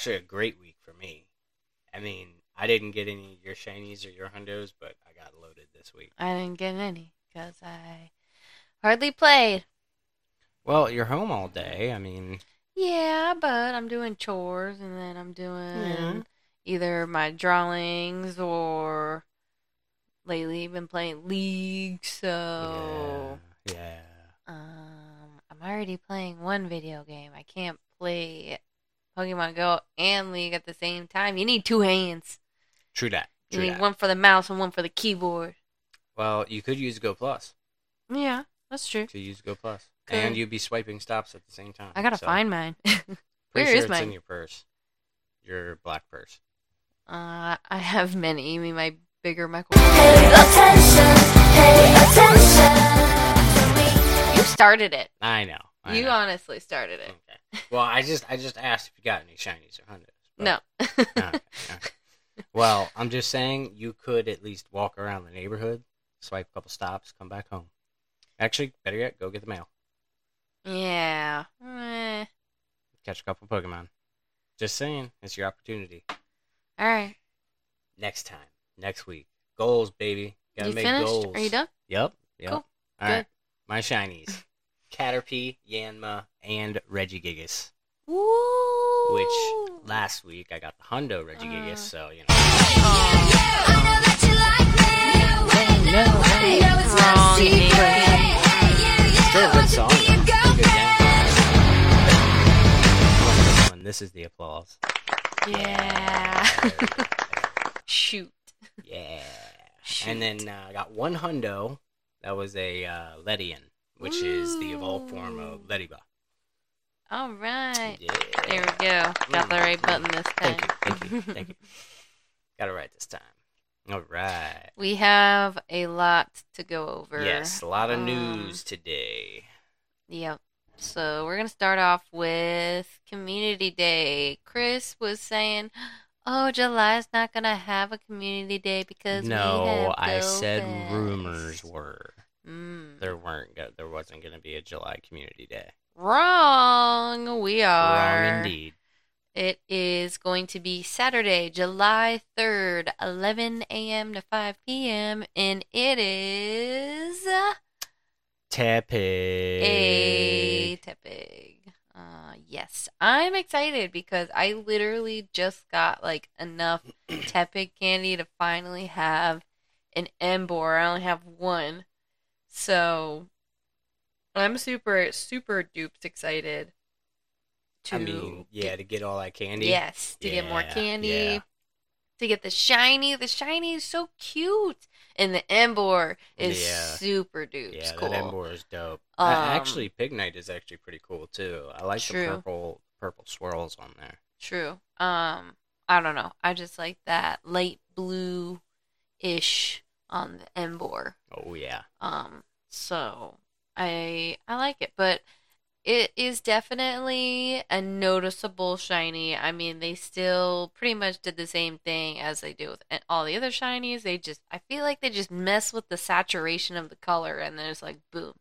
actually a great week for me. I mean, I didn't get any of your shinies or your hundos, but I got loaded this week. I didn't get any because I hardly played. Well, you're home all day. I mean, Yeah, but I'm doing chores and then I'm doing either my drawings or lately been playing League. So yeah, yeah. um, I'm already playing one video game. I can't play Pokemon Go and League at the same time. You need two hands. True that. You need that. one for the mouse and one for the keyboard. Well, you could use Go Plus. Yeah, that's true. You could use Go Plus, Could. and you'd be swiping stops at the same time. I gotta So, find mine. pretty Where sure is it's mine? in your purse. Your black purse. Uh, I have many. You mean my bigger Michael? Pay attention, pay attention to me. You started it. I know. I You know. honestly started it. Okay. Well, I just I just asked if you got any shinies or hundos. No. Okay, okay. Well, I'm just saying you could at least walk around the neighborhood, swipe a couple stops, come back home. Actually, better yet, go get the mail, yeah. Eh. catch a couple Pokemon. Just saying, it's your opportunity. All right. Next time, next week, goals, baby. Gotta you make finished? goals. Are you done? Yep. Yep. Cool. All right. My shinies: Caterpie, Yanma, and Regigigas. Woo. Which last week I got the Hundo Regigigas, Uh. so you know. I know that you like me. I know it's not Wrong, secret. Avery. Still a good song. Though. You go. Pretty good game. This is the applause. Yeah. Shoot. Yeah. Shoot. And then uh, I got one hundo. That was a uh, Ledian, which is the evolved form of Ooh. Lediba. All right. Yeah. There we go. Got the right button this time. Thank you. Thank you. Thank you. Got it right this time. All right. We have a lot to go over. Yes, a lot of Um, news today. Yep. So we're gonna start off with Community Day. Chris was saying, "Oh, July's not gonna have a Community Day because we No, I said rumors were Mm. there weren't there wasn't going to be a July Community Day. Wrong. We are. Wrong indeed. It is going to be Saturday, July 3rd, 11 a.m. to 5 p.m. And it is Tepig. a Tepig. Uh, yes, I'm excited because I literally just got like enough Tepig candy to finally have an Emboar. I only have one. So I'm super, super duped excited. To I mean, yeah, to get all that candy. Yes, to get more candy. yeah. To get the shiny. The shiny is so cute. And the Emboar is Yeah. super duper Yeah, cool. Emboar is dope. Um, actually, Pignite is actually pretty cool too. I like True. the purple purple swirls on there. True. Um, I don't know. I just like that light blue ish on the Emboar. Oh yeah. Um, so I I like it, but it is definitely a noticeable shiny. I mean, they still pretty much did the same thing as they do with all the other shinies. They just I feel like they just mess with the saturation of the color, and then it's like boom.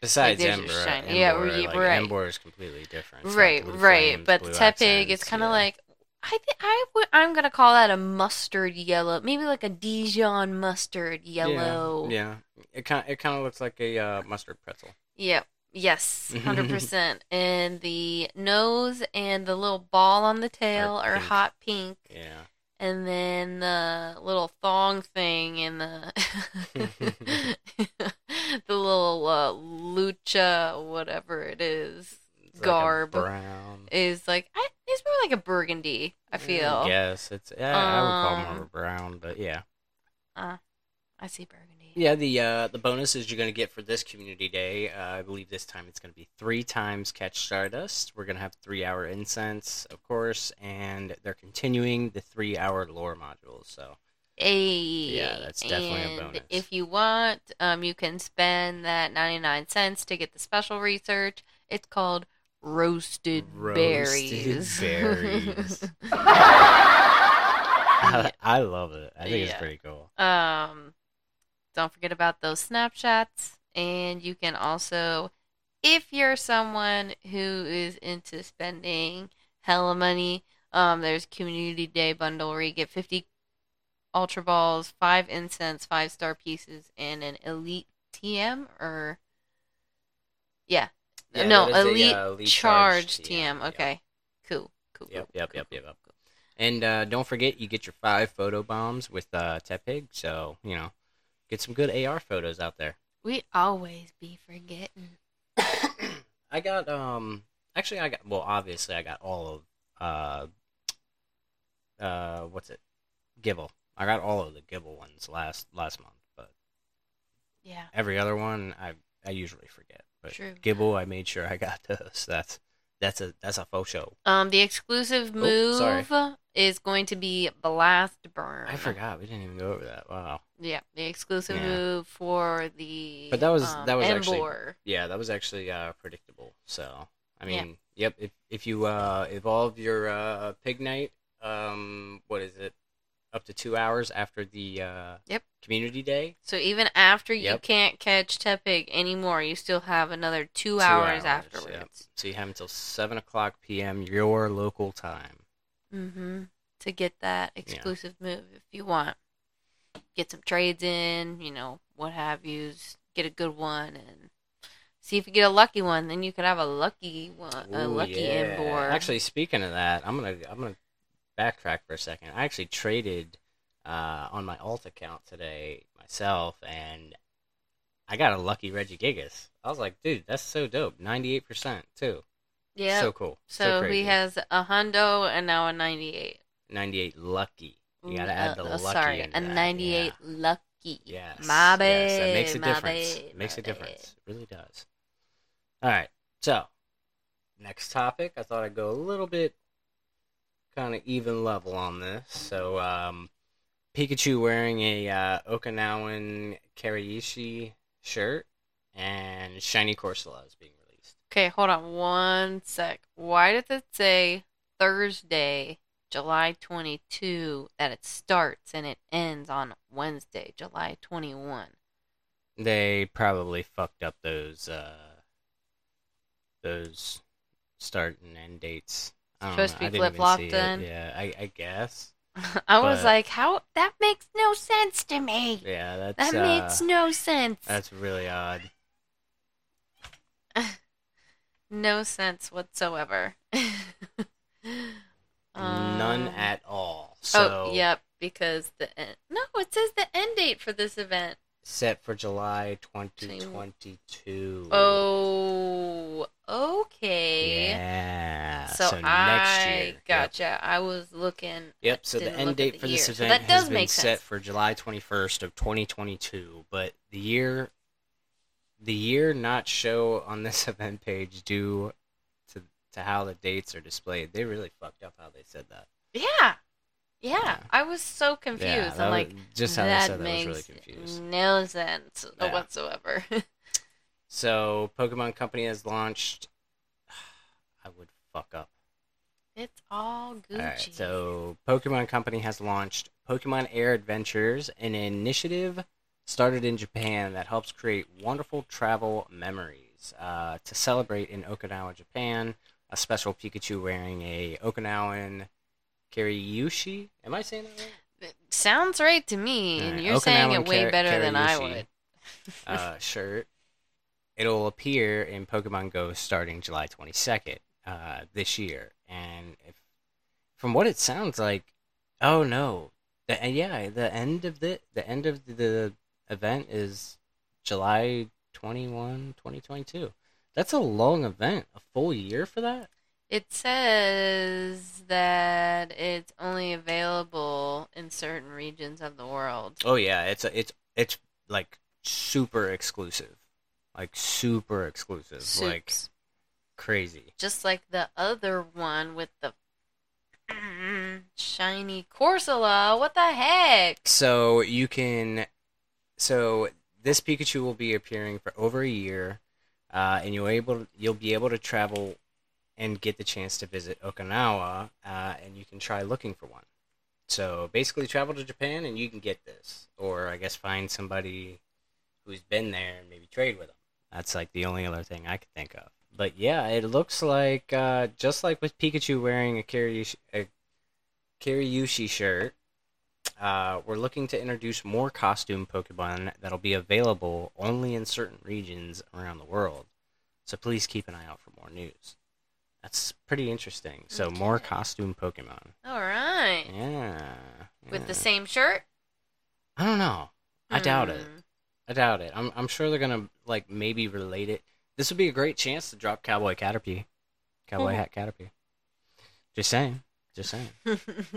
Besides there's Emboar, Yeah, right, like, right. Emboar is completely different. It's right, right. flames, but the Tepig, it's kind of yeah. like I think I would. I'm gonna call that a mustard yellow, maybe like a Dijon mustard yellow. Yeah, yeah. It kind it kind of looks like a uh, mustard pretzel. Yep. Yes, hundred percent. And the nose and the little ball on the tail Are are, hot pink, Yeah. and then the little thong thing and the the little uh, lucha, whatever it is, It's like garb brown. is like I, it's more like a burgundy. I feel. Yes, it's. Yeah, I would call more a Um, brown, but yeah. Uh, I see burgundy. Yeah, the uh, the bonuses you're going to get for this community day, uh, I believe this time it's going to be three times catch Stardust. We're going to have three hour incense, of course, and they're continuing the three hour lure modules. So Hey, Yeah, that's definitely a bonus. If you want, um, you can spend that ninety nine cents to get the special research. It's called roasted, Roasted berries. berries. Yeah. I, I love it. I think it's pretty cool. um, don't forget about those snapshots, and you can also if you're someone who is into spending hella money, um, there's Community Day bundle where you get 50 Ultra Balls, five incense, five star pieces, and an Elite TM or yeah, Yeah, no that is a, Elite, uh, Elite Charged Charged TM. TM, yeah. Okay, cool, cool. Yep, cool, yep, cool, yep, yep, yep. cool. And uh, don't forget, you get your five photo bombs with uh, Tepig. So you know, get some good AR photos out there. We always be forgetting. I got um actually I got well obviously I got all of uh uh what's it Gible. I got all of the Gible ones last last month, but Yeah. every other one I I usually forget. But True. Gible I made sure I got those. That's that's a that's a faux show. Um, the exclusive Oh, sorry. move is going to be Blast Burn. I forgot we didn't even go over that. Wow. Yeah, the exclusive Yeah. move for the. But that was- um, that was actually- Emboar. Yeah, that was actually uh, predictable. So I Yeah. mean, yep. If if you uh, evolve your uh, Pignite, um, what is it? Up to two hours after the uh, Yep. Community day. So even after you Yep. can't catch Tepig anymore, you still have another two, hours, yep. afterwards. So you have until seven o'clock p.m. your local time. Mm-hmm. To get that exclusive move if you want. Get some trades in, you know, what have yous. Get a good one and see if you get a lucky one. Then you could have a lucky one, a Ooh, lucky yeah. Emboar. Actually, speaking of that, I'm gonna I'm gonna backtrack for a second. I actually traded uh, on my alt account today myself, and I got a lucky Regigigas. I was like, dude, that's so dope. Ninety eight percent too. yeah. So cool. So, crazy. he has a hundo and now a 98. 98 lucky. You gotta Mm, add the uh, uh, lucky. Sorry, a that, 98 yeah. lucky. Yes. My bad. Yes, that makes a difference. bad, makes a difference. It really does. All right. So, next topic. I thought I'd go a little bit kind of even level on this. So, um, Pikachu wearing a uh, Okinawan Kariyushi shirt and Shiny Corsola is being released. Okay, hold on one sec. Why did it say Thursday, July 22, that it starts and it ends on Wednesday, July 21? They probably fucked up those uh, those start and end dates. Supposed to be even flip-flopped then? Yeah, I, I guess. I was But- like, how? That makes no sense to me. Yeah, that's That uh, makes no sense. that's really odd. No sense whatsoever. None Um, at all. So oh, yep, because the en- no, it says the end date for this event. set for July 2022. Oh, okay. Yeah. So, So, next I year. Yep. gotcha. I was looking. Yep, so the end date the for this year. So event that has been set for July 21st of 2022, but the year the year not show on this event page due to to how the dates are displayed. They really fucked up how they said that. Yeah. Yeah, Yeah. I was so confused. Yeah, I'm was- like, just how they that said that was makes really confused. no sense Yeah. whatsoever. So, Pokemon Company has launched I would fuck up. it's all Gucci. All right, so Pokemon Company has launched Pokemon Air Adventures, an initiative started in Japan that helps create wonderful travel memories. Uh, to celebrate in Okinawa, Japan, a special Pikachu wearing a Okinawan Kariyushi. Am I saying that right? It sounds right to me, All and you're saying it way Kar- better than I would. uh, shirt. It'll appear in Pokemon Go starting July 22nd uh, this year, and if, from what it sounds like, oh no, the, and yeah, the end of the the end of the event is July 21, 2022. That's a long event, a full year for that. It says that it's only available in certain regions of the world. Oh yeah, it's a, it's it's like super exclusive, like super exclusive, like crazy. Just like the other one with the shiny Corsola. What the heck? So you can, so this Pikachu will be appearing for over a year, uh, and you'll able you'll be able to travel and get the chance to visit Okinawa, uh, and you can try looking for one. So basically, travel to Japan and you can get this, or I guess find somebody who's been there and maybe trade with them. That's like the only other thing I could think of. But yeah, it looks like uh, just like with Pikachu wearing a Kariyushi, a Kariyushi shirt, uh, we're looking to introduce more costume Pokemon that'll be available only in certain regions around the world. So please keep an eye out for more news. That's pretty interesting. So more costume Pokemon. All right. Yeah. With the same shirt? I don't know. I doubt it. I doubt it. I'm I'm sure they're gonna like maybe relate it. This would be a great chance to drop Cowboy Caterpie, Cowboy Mhm. Hat Caterpie. Just saying. Just saying.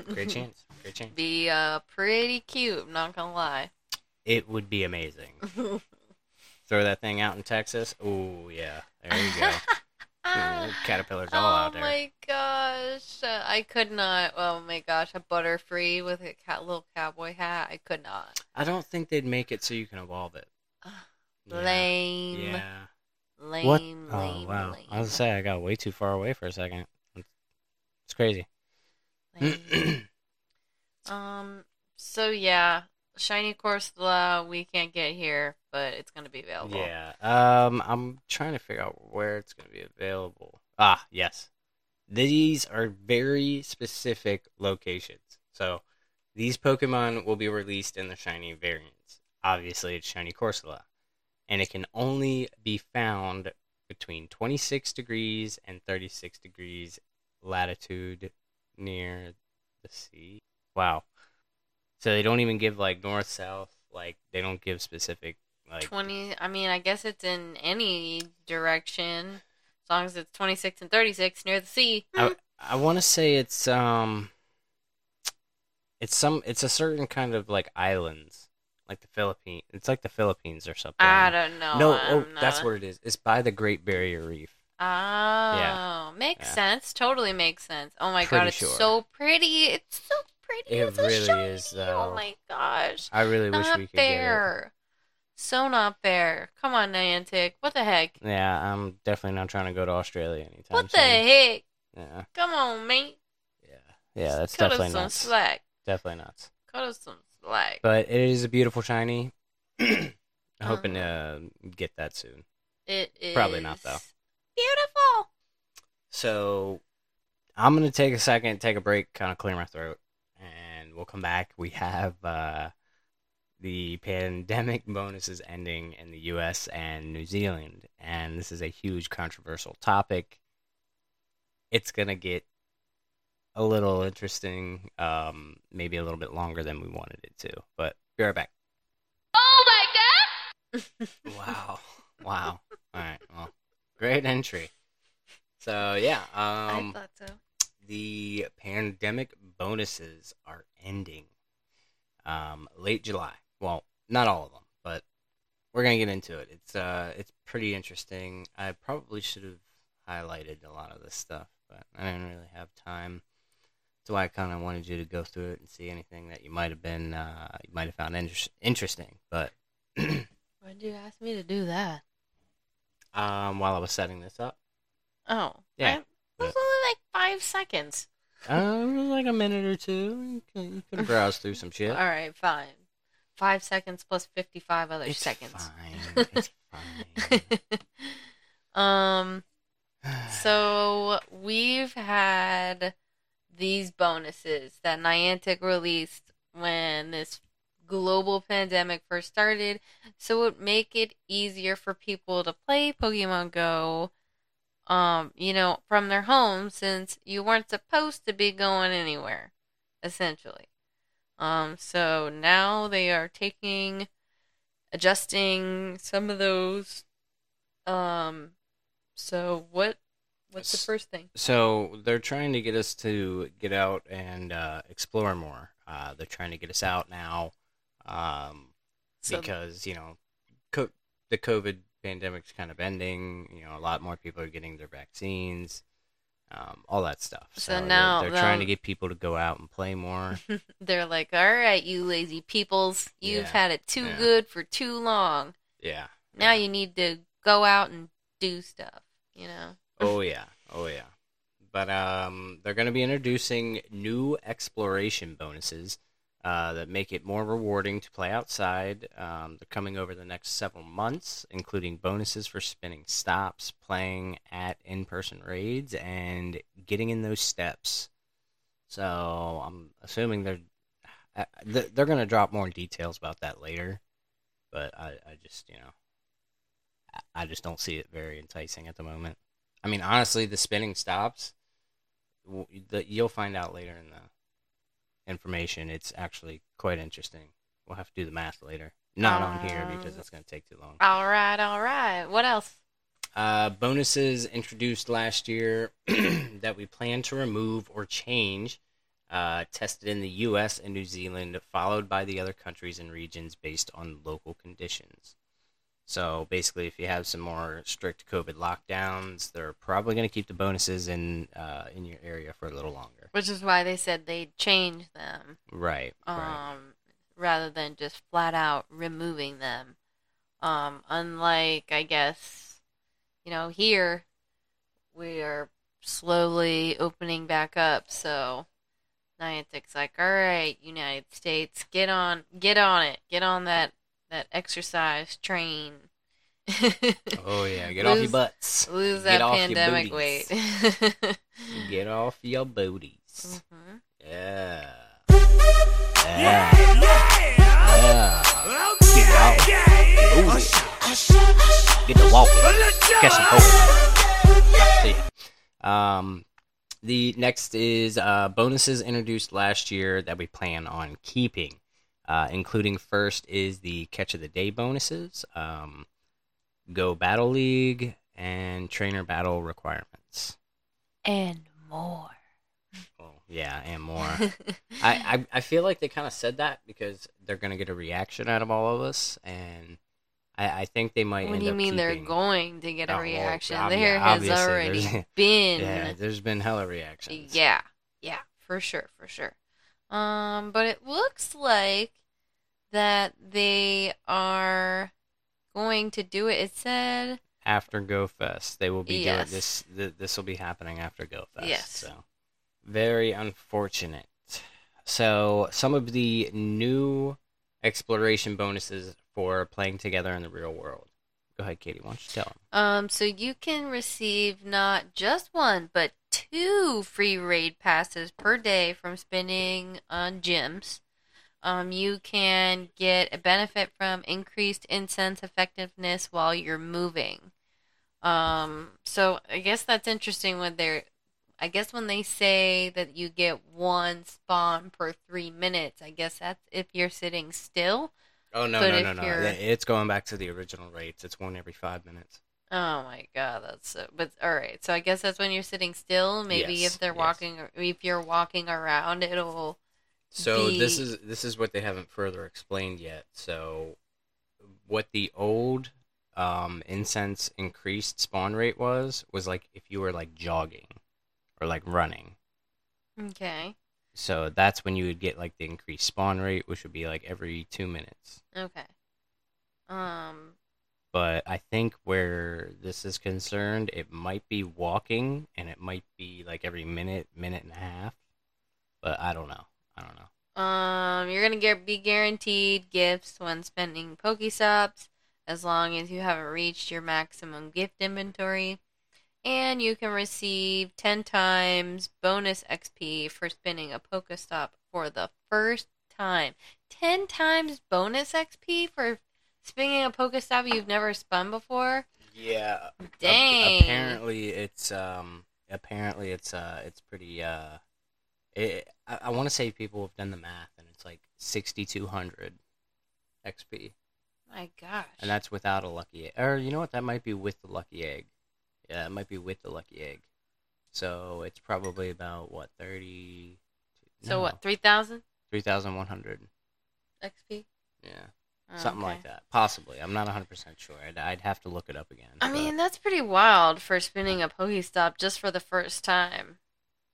Great chance. Great chance. Be uh pretty cute, I'm not gonna lie. It would be amazing. Throw that thing out in Texas. Oh yeah, there you go. Ooh, Caterpillars all oh out there. Oh my gosh. Uh, I could not. Oh my gosh. A butterfree with a cat, little cowboy hat. I could not. I don't think they'd make it so you can evolve it. Yeah. Lame. Yeah. Lame, What? lame, Oh wow. lame. I was gonna say I got way too far away for a second. It's crazy. um, so yeah. Shiny Corsola, we can't get here, but it's going to be available. Yeah. Um, I'm trying to figure out where it's going to be available. Ah, yes. These are very specific locations. So these Pokemon will be released in the shiny variants. Obviously, it's shiny Corsola, and it can only be found between 26 degrees and 36 degrees latitude near the sea. Wow. So they don't even give like north, south. Like they don't give specific like 20 i mean i guess it's in any direction. As long as it's 26 and 36 near the sea. I, I want to say it's um it's some it's a certain kind of like islands. Like the Philippines it's like the Philippines or something. I don't know. No I'm oh that's not- what it is. It's by the Great Barrier Reef. Oh yeah. makes Yeah. sense. Totally makes sense. Oh my Pretty god it's sure. so pretty. It's so pretty. It it's really is, though. oh my gosh. I really wish not we could fair so not fair come on niantic. What the heck? Yeah I'm definitely not trying to go to Australia anytime what the soon. heck? Yeah. Come on mate. Yeah. Yeah that's cut definitely us some slack. Definitely nuts. Cut us some slack. But it is a beautiful shiny. Hoping Uh-huh. to get that soon. It is Probably not, though. Beautiful. So I'm gonna take a second, take a break, kind of clear my throat, and we'll come back. We have uh, the pandemic bonuses ending in the U.S. and New Zealand, and this is a huge controversial topic. It's gonna get a little interesting, um, maybe a little bit longer than we wanted it to, but be right back. Oh my god! Wow, wow. All right, well, great entry. So yeah, um, I thought so. the pandemic bonuses are ending um, late July. Well, not all of them, but we're gonna get into it. It's uh, it's pretty interesting. I probably should have highlighted a lot of this stuff, but I didn't really have time. So I kind of wanted you to go through it and see anything that you might have been, uh, you might have found inter- interesting. But Why'd you ask me to do that? um, while I was setting this up, Oh. Yeah. I- It was only like five seconds. uh, it was like a minute or two, you can, you can browse through some shit. All right, fine. Five seconds plus 55 other It's seconds. fine. It's fine. um, so we've had these bonuses that Niantic released when this global pandemic first started, so it would make it easier for people to play Pokemon Go, um, you know, from their homes since you weren't supposed to be going anywhere, essentially. Um, so now they are taking, adjusting some of those. Um, so what? What's the first thing? so they're trying to get us to get out and uh, explore more. Uh, they're trying to get us out now um, So because you know co- the COVID pandemic's kind of ending. You know, a lot more people are getting their vaccines, um, all that stuff. So they're- now- they're, trying to get people to go out and play more. they're like, "All right, you lazy peoples, you've Yeah, had it too yeah. good for too long. yeah. Now yeah. you need to go out and do stuff." You know. Oh yeah, oh yeah. But um, they're going to be introducing new exploration bonuses. Uh, that make it more rewarding to play outside. Um, they're coming over the next several months, including bonuses for spinning stops, playing at in person raids, and getting in those steps. So I'm assuming they're uh, they're going to drop more details about that later, but I, I just you know I- I just don't see it very enticing at the moment. I mean, honestly, the spinning stops, you'll find out later in the information. It's actually quite interesting. We'll have to do the math later. Not on here because Um, it's going to take too long. All right, all right. What else? Uh, bonuses introduced last year that we plan to remove or change, uh, tested in the U.S. and New Zealand, followed by the other countries and regions based on local conditions. So basically, if you have some more strict COVID lockdowns, they're probably going to keep the bonuses in uh, in your area for a little longer. Which is why they said they'd change them, Right. right. um, rather than just flat out removing them. Um, unlike, I guess, you know, here we are slowly opening back up. So Niantic's like, all right, United States, get on, get on it, get on that that exercise train. Oh yeah, get off your butts. Lose Get that pandemic weight. Get off your booties. Mhm. Yeah. Yeah. Yeah. Get out. Booty. Get to walking. Catch some hold. See ya. Um, the next is uh, bonuses introduced last year that we plan on keeping, uh, including first is the catch of the day bonuses, um, go battle league, and trainer battle requirements. and more. Well, yeah, and more. I, I I feel like they kind of said that because they're gonna get a reaction out of all of us, and I, I think they might. What end do you mean they're going to get Oh, a reaction? ob- there yeah, has already been. Yeah, there's been hella reactions. Yeah, yeah, for sure, for sure. Um, but it looks like that they are going to do it. It said, After Go Fest, they will be Yes. doing this. Th- this will be happening after Go Fest. Yes. So very unfortunate. So some of the new exploration bonuses for playing together in the real world. Go ahead, Katie. Why don't you tell them? um, so you can receive not just one, but two free raid passes per day from spending on gyms. Um, you can get a benefit from increased incense effectiveness while you're moving. Um, so I guess that's interesting when they're, I guess when they say that you get one spawn per three minutes, I guess that's if you're sitting still. Oh no But no no no! you're- It's going back to the original rates. It's one every five minutes. Oh my god, that's so. But all right, so I guess that's when you're sitting still. Maybe Yes, if they're yes. walking, if you're walking around, it'll. So this is this is what they haven't further explained yet. So what the old um, incense increased spawn rate was was like if you were like jogging or like running. Okay. So that's when you would get like the increased spawn rate, which would be like every two minutes. Okay. Um. But I think where this is concerned, it might be walking and it might be like every minute, minute and a half. But I don't know. I don't know. Um, you're gonna get be guaranteed gifts when spending Pokestops, as long as you haven't reached your maximum gift inventory, and you can receive ten times bonus XP for spinning a Pokestop for the first time. Ten times bonus XP for spinning a Pokestop you've never spun before. Yeah. Dang. apparently, it's um. Apparently, it's uh. It's pretty uh. It, I, I want to say people have done the math, and it's like sixty two hundred XP, My gosh. and that's without a lucky egg. Or you know what? That might be with the lucky egg. Yeah, it might be with the lucky egg. So it's probably about what thirty. so what? Three thousand. Three thousand one hundred. XP. Yeah, something okay. like that. Possibly. I'm not one hundred percent sure. I'd, I'd have to look it up again. I but- mean, that's pretty wild for spinning a Pokestop just for the first time.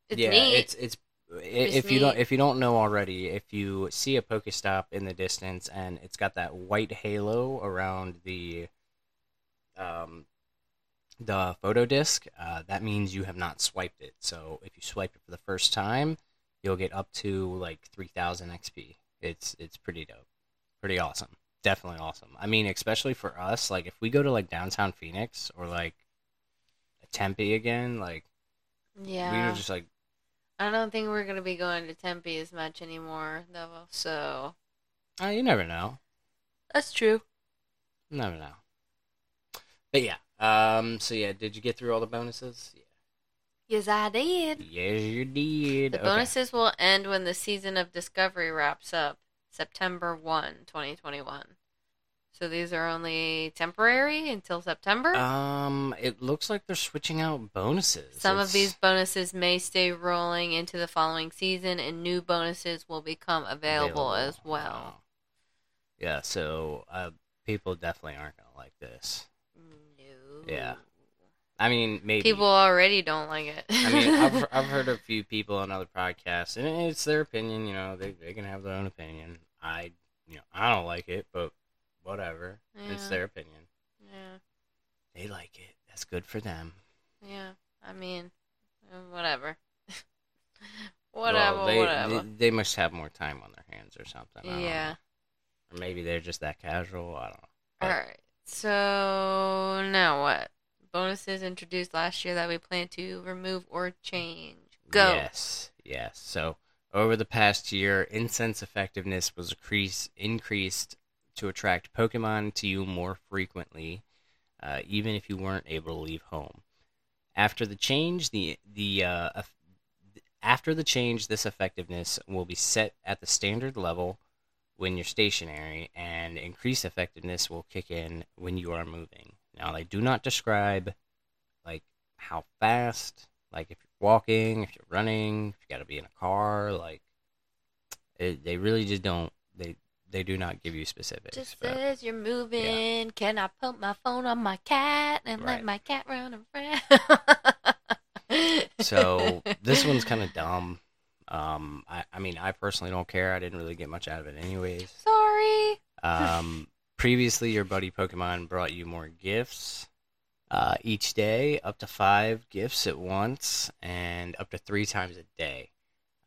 It's yeah, neat. it's it's It's if you don't if you don't know already, if you see a Pokestop in the distance and it's got that white halo around the um the photo disc, uh, that means you have not swiped it. So if you swipe it for the first time, you'll get up to like three thousand XP it's it's pretty dope, pretty awesome, definitely awesome. I mean, especially for us, like if we go to like downtown Phoenix or like Tempe again, like yeah, we were just like, I don't think we're gonna be going to Tempe as much anymore, though. So oh, you never know, that's true. you never know. But yeah, um, so yeah, did you get through all the bonuses? Yeah. Yes, I did. Yes, you did. The Okay. bonuses will end when the season of Discovery wraps up, September 1, 2021. So these are only temporary until September. Um, it looks like they're switching out bonuses. Some of these bonuses may stay rolling into the following season, and new bonuses will become available, as well. Wow. Yeah, so uh, people definitely aren't gonna like this. No. Yeah. I mean, maybe People already don't like it. I mean, I've I've heard a few people on other podcasts, and it's their opinion. You know, they they can have their own opinion. I you know I don't like it, but whatever. It's their opinion. yeah. They like it. That's good for them. Yeah. I mean, uh, whatever. whatever, Well, they, whatever. They, they must have more time on their hands or something. Yeah. know. Or maybe they're just that casual. I don't know. All But- right. So now what? Bonuses introduced last year that we plan to remove or change. Go. Yes, yes. So over the past year, incense effectiveness was increase, increased to attract Pokemon to you more frequently, uh, even if you weren't able to leave home. After the change, the the uh, after the change, this effectiveness will be set at the standard level when you're stationary, and increased effectiveness will kick in when you are moving. Now, they do not describe like how fast, like if you're walking, if you're running, if you got to be in a car, like it, they really just don't. They they do not give you specifics. Just but- says you're moving. Can I put my phone on my cat and Right. let my cat run around? so this one's kind of dumb. Um, I, I mean, I personally don't care. I didn't really get much out of it, anyways. Sorry. Um, previously, your buddy Pokemon brought you more gifts uh, each day, up to five gifts at once, and up to three times a day.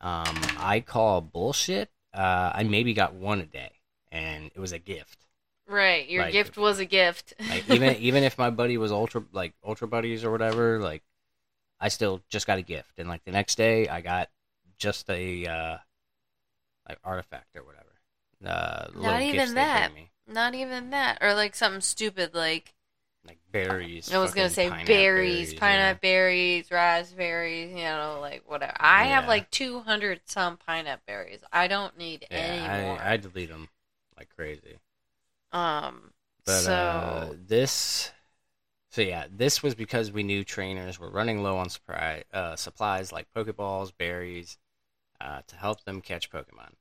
Um, I call bullshit. Uh, I maybe got one a day, and it was a gift. Right. Your Like- gift was a gift. Like even even if my buddy was ultra like ultra buddies or whatever, like I still just got a gift, and like the next day I got just a uh, like artifact or whatever. Uh, Not even that. Not even that. Or like something stupid like like berries. I was gonna say pineapple berries, pineapple berries, raspberries, you know, like whatever. I have like two hundred some pineapple berries. I don't need any more. I, I delete them like crazy. um But so uh, this, so yeah, this was because we knew trainers were running low on supply, uh, supplies like Pokeballs, berries, uh, to help them catch Pokemon.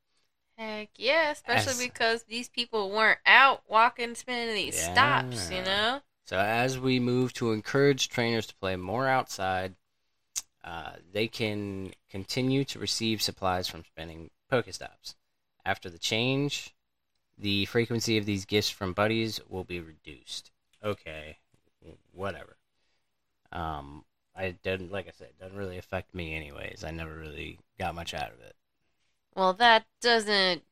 Heck yeah, especially As- because these people weren't out walking spinning these stops, you know? So as we move to encourage trainers to play more outside, uh, they can continue to receive supplies from spending Pokestops. After the change, the frequency of these gifts from buddies will be reduced. Okay, whatever. Um, I didn't like I said, it doesn't really affect me anyways. I never really got much out of it. Well, that doesn't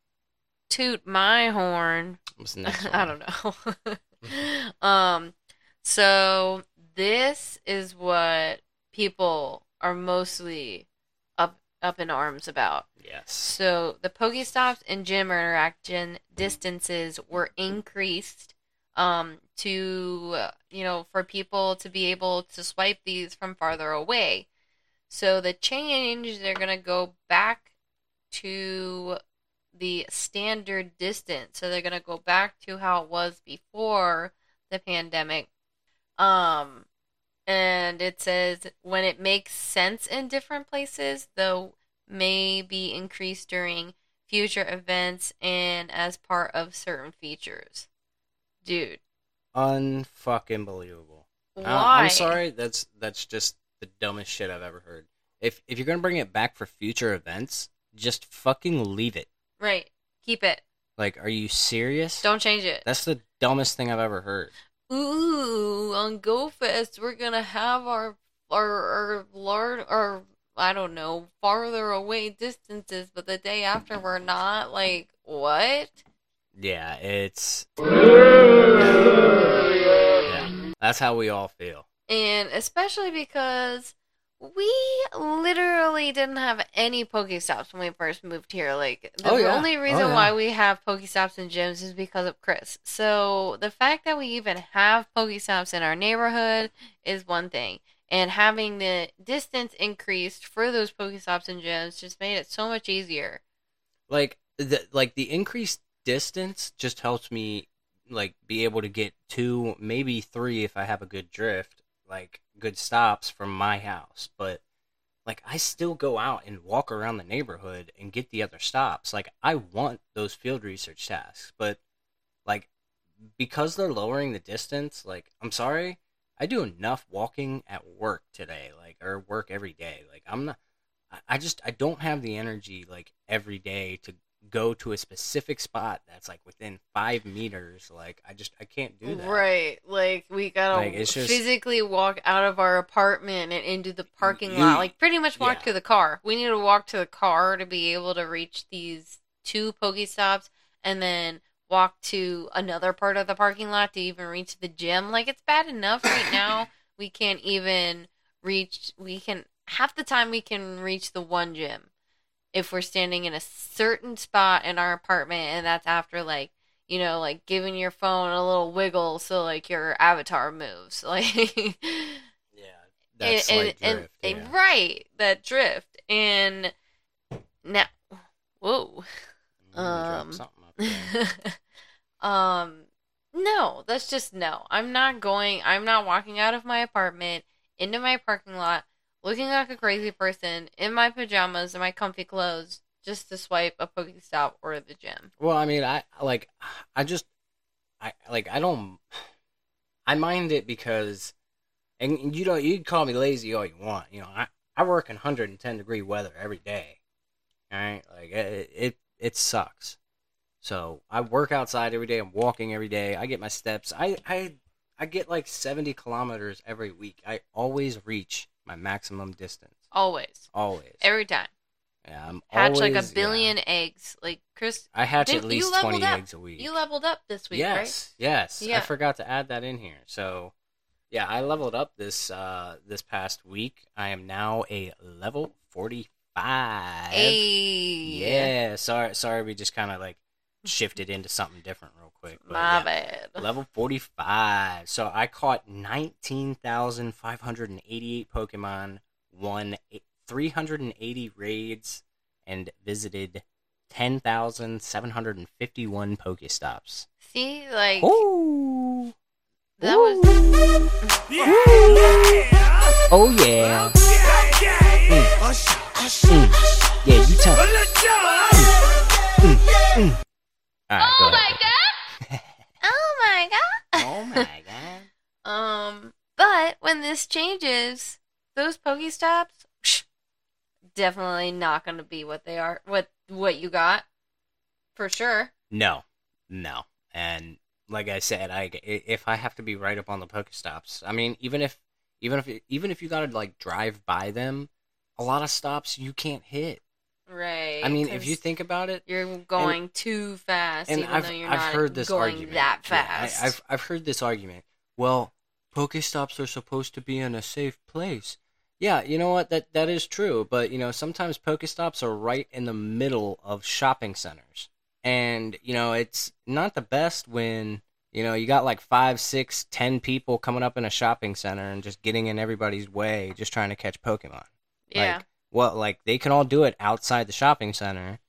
toot my horn. What's next? I don't know. um, so this is what people are mostly up up in arms about. Yes. So the Pokestops and gym interaction distances were increased um, to you know for people to be able to swipe these from farther away. So the change they're gonna go back to the standard distance. So they're gonna go back to how it was before the pandemic. Um, and it says when it makes sense in different places, though may be increased during future events and as part of certain features. Dude, Unfucking believable. why? Uh, I'm sorry. That's that's just the dumbest shit I've ever heard. If if you're gonna bring it back for future events, just fucking leave it. Right. Keep it. Like, are you serious? Don't change it. That's the dumbest thing I've ever heard. Ooh, on GoFest, we're gonna have our our our large our I don't know farther away distances, but the day after we're not. Like, what? Yeah, it's yeah. That's how we all feel. And especially because we literally didn't have any Pokestops when we first moved here. Like the Oh, yeah. only oh, reason Oh, yeah. why we have Pokestops and gyms is because of Chris. So the fact that we even have Pokestops in our neighborhood is one thing. And having the distance increased for those Pokestops and gyms just made it so much easier. Like the like the increased distance just helps me like be able to get two, maybe three if I have a good drift, like good stops from my house. But like I still go out and walk around the neighborhood and get the other stops. Like I want those field research tasks, but like because they're lowering the distance, like I'm sorry, I do enough walking at work today, like or work every day. Like I'm not I- just I don't have the energy like every day to go to a specific spot that's like within five meters. Like I just I can't do that. Right. Like we gotta Like, just- physically walk out of our apartment and into the parking You- lot. Like pretty much walk yeah. to the car. We need to walk to the car to be able to reach these two pokey stops, and then walk to another part of the parking lot to even reach the gym. Like it's bad enough right now. We can't even reach we can half the time we can reach the one gym if we're standing in a certain spot in our apartment and that's after like you know like giving your phone a little wiggle so like your avatar moves like Yeah, that's and, like and- drift. and- yeah. right that drift and now whoa drop um, um no that's just no i'm not going i'm not walking out of my apartment into my parking lot looking like a crazy person in my pajamas and my comfy clothes just to swipe a pokestop or the gym Well, I mean, I like, I just, I like, I don't, I mind it because, and you don't, you can call me lazy all you want. You know, I, I work in 110 degree weather every day. All right, like it, it, it sucks. So I work outside every day. I'm walking every day. I get my steps. I, I, I get like 70 kilometers every week. I always reach my maximum distance. always Always. every time yeah, I'm hatch like always- a yeah. billion eggs like chris I hatch at least 20 up. eggs a week. you leveled up this week yes, right yes. I Yeah. forgot to add that in here. So, yeah, I leveled up this uh this past week. I am now a level 45. hey Yeah, sorry sorry we just kind of like shifted into something different real quick. my yeah. bad Level 45. So I caught 19,588 Pokemon, won 380 raids, and visited 10,751 Pokestops. see like Oh, that was oh yeah. Mm. mm, yeah, you tell. Oh, mm. Mm. All right, go ahead. oh my god Oh my god. Um, but when this changes, those Pokestops, psh, definitely not going to be what they are. What what you got, for sure. No, no. And like I said, I if I have to be right up on the Pokestops, I mean, even if even if even if you gotta like drive by them, a lot of stops you can't hit. Right. I mean, if you think about it, you're going too fast, and even I've though you're I've not heard this going argument that Yeah, I- fast. I've I've heard this argument. Well, Pokestops are supposed to be in a safe place. Yeah, you know what? That that is true. But you know, sometimes Pokestops are right in the middle of shopping centers, and you know, it's not the best when you know you got like five, six, ten people coming up in a shopping center and just getting in everybody's way, just trying to catch Pokemon. yeah. Like, well, like they can all do it outside the shopping center,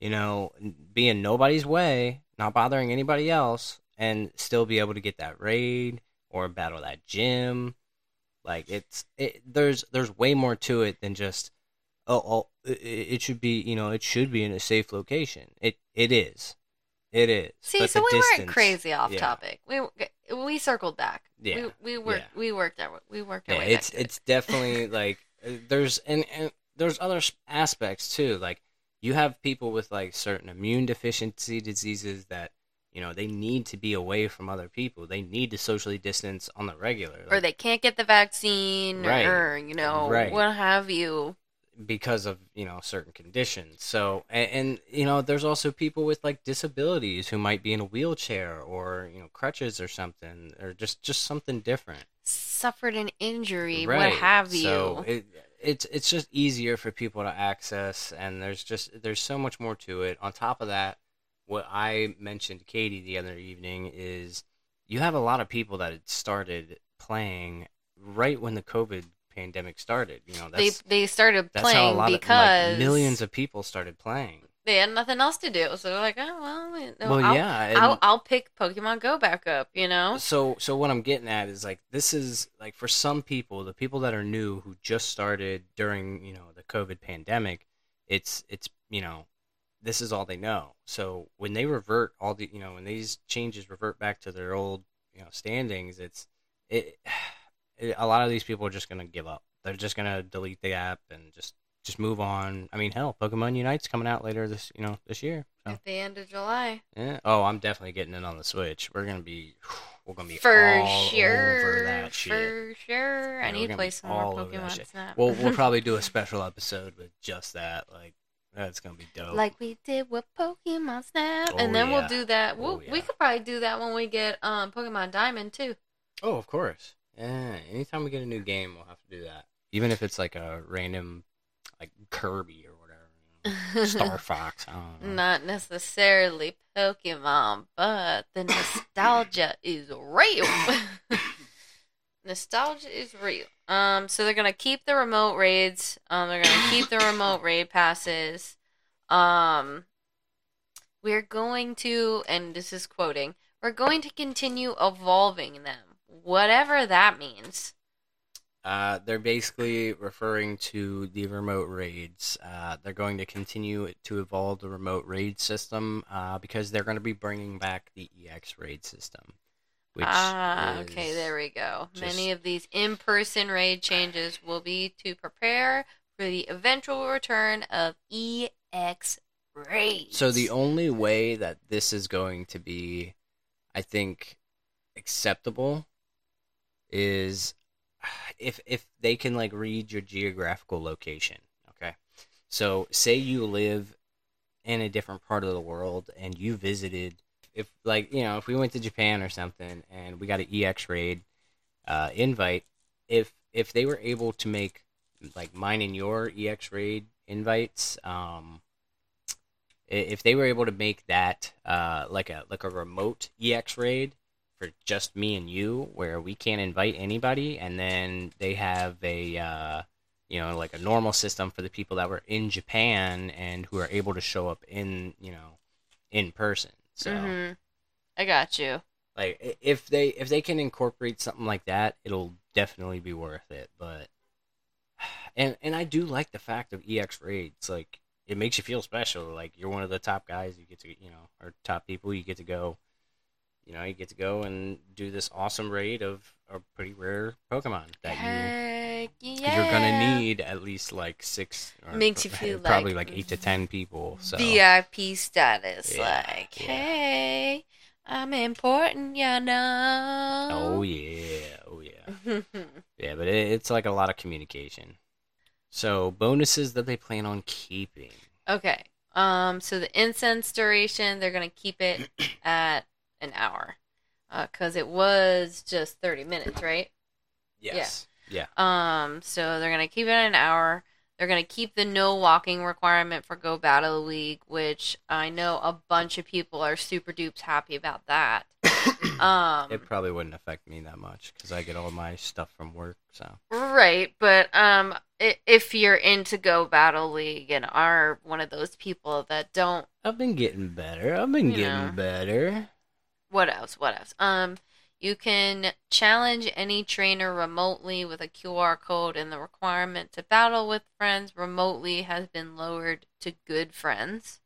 you know, be in nobody's way, not bothering anybody else, and still be able to get that raid or battle that gym. Like it's it, there's there's way more to it than just oh, oh it, it should be you know it should be in a safe location. It it is, it is. See, so we weren't crazy off yeah. topic. We we circled back. Yeah, We, we worked. yeah. We worked our. We worked our yeah, way it's to it. it's definitely like uh, there's and, and there's other aspects too. Like you have people with like certain immune deficiency diseases that you know they need to be away from other people. They need to socially distance on the regular. or they can't get the vaccine, Right. or you know, Right. what have you. because of you know certain conditions. So and, and you know there's also people with like disabilities who might be in a wheelchair or you know crutches or something or just just something different. Suffered an injury, Right. what have you? So it, it's it's just easier for people to access, and there's just there's so much more to it. On top of that, what I mentioned to Katie the other evening is you have a lot of people that had started playing right when the COVID pandemic started. You know, they that's they started that's how a playing lot of because like, millions of people started playing. They had nothing else to do. So they're like, oh well, well, I'll, yeah, I'll I'll pick Pokemon Go back up. You know, so so what I'm getting at is like this is like for some people, the people that are new who just started during you know the COVID pandemic, it's it's you know this is all they know. So when they revert all the you know when these changes revert back to their old you know standings, it's it, it a lot of these people are just gonna give up. They're just gonna delete the app and just just move on. I mean, hell, Pokemon Unite's coming out later this you know this year. So at the end of July, yeah. Oh, I'm definitely getting it on the Switch. We're gonna be we're gonna be for sure, over that shit. for sure. Yeah, I need to play some more all over that Pokemon. Snap. We'll we'll probably do a special episode with just that. Like that's gonna be dope. like we did with Pokemon Snap, Oh, and then we'll do that. We'll, Oh, We could probably do that when we get um Pokemon Diamond too. oh, of course. Yeah. Anytime we get a new game, we'll have to do that. Even if it's like a random, like Kirby or whatever. you know, Star Fox. I don't know. Not necessarily Pokemon, but the nostalgia is real. nostalgia is real. Um, so they're gonna keep the remote raids. Um, they're gonna keep the remote raid passes. Um, we're going to, and this is quoting, we're going to continue evolving them, whatever that means. Uh, they're basically referring to the remote raids. Uh, they're going to continue to evolve the remote raid system uh, because they're going to be bringing back the EX raid system. Which ah, okay, there we go. just- Many of these in-person raid changes will be to prepare for the eventual return of EX raids. So the only way that this is going to be, I think, acceptable is if if they can like read your geographical location. Okay, so say you live in a different part of the world and you visited, if like you know, if we went to Japan or something and we got an EX raid uh, invite, if if they were able to make like mine and your EX raid invites, um, if they were able to make that uh, like a like a remote EX raid for just me and you, where we can't invite anybody, and then they have a uh, you know like a normal system for the people that were in Japan and who are able to show up in you know in person. So Mhm. I got you. like if they if they can incorporate something like that, it'll definitely be worth it. But and and I do like the fact of EX raids. Like it makes you feel special. Like you're one of the top guys. You get to you know or top people. You get to go. You know, you get to go and do this awesome raid of a pretty rare Pokemon that Heck you yeah. you're gonna need at least like six. Or Makes you feel probably like like eight to ten people. So VIP status. Yeah, like, yeah. hey, I'm important, you know. oh yeah, oh yeah. Yeah, but it, it's like a lot of communication. So bonuses that they plan on keeping. okay. Um. So the incense duration, they're gonna keep it at an hour, because it was just thirty minutes, right? Yes. Yeah. Um, so they're gonna keep it an hour. They're gonna keep the no walking requirement for Go Battle League, which I know a bunch of people are super dupes happy about that. um, It probably wouldn't affect me that much because I get all my stuff from work. So right, but um, if you're into Go Battle League and are one of those people that don't, I've been getting better. I've been getting know. better. What else? What else? Um, you can challenge any trainer remotely with a QR code, and the requirement to battle with friends remotely has been lowered to good friends.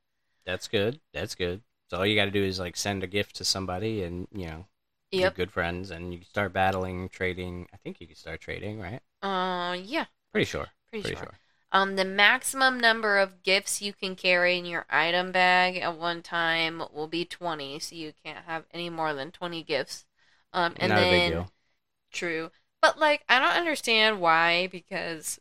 That's good. That's good. So all you got to do is like send a gift to somebody, and you know, Yep. good friends, and you start battling, trading. I think you can start trading, right? Uh, yeah, Pretty sure. pretty, Pretty sure. sure. Um, the maximum number of gifts you can carry in your item bag at one time will be twenty, so you can't have any more than twenty gifts. Um, and Not then true, but like I don't understand why because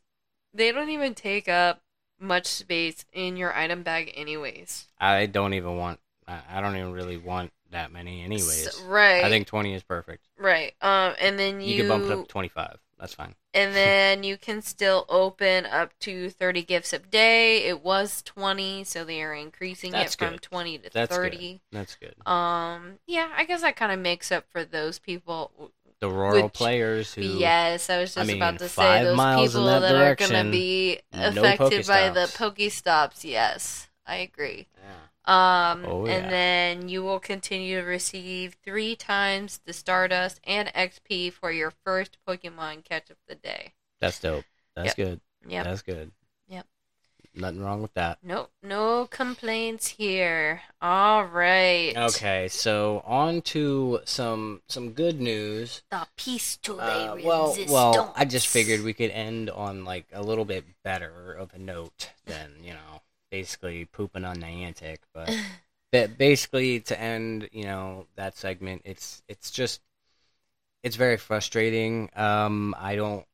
they don't even take up much space in your item bag, anyways. I don't even want. I don't even really want that many, anyways. S- right. I think twenty is perfect. right. Um, and then you, You, can bump it up to twenty-five. That's fine. And then you can still open up to 30 gifts a day. It was 20, so they are increasing That's it from good. 20 to That's 30. That's good. Um, yeah, I guess that kind of makes up for those people. The rural which- players who. Yes, I was I just mean, about to say those people that that, are going to be no affected by the. Pokestops. Yes, I agree. Yeah. Um, Oh, and then you will continue to receive three times the Stardust and XP for your first Pokemon catch of the day. That's dope. That's good. Yeah. That's good. Yep. Nothing wrong with that. Nope, no complaints here. All right. Okay, so on to some some good news. The piece to Uh, well, well, I just figured we could end on like a little bit better of a note than you know, basically pooping on Niantic. But ba- basically, to end, you know, that segment, it's it's just it's very frustrating. Um, I don't.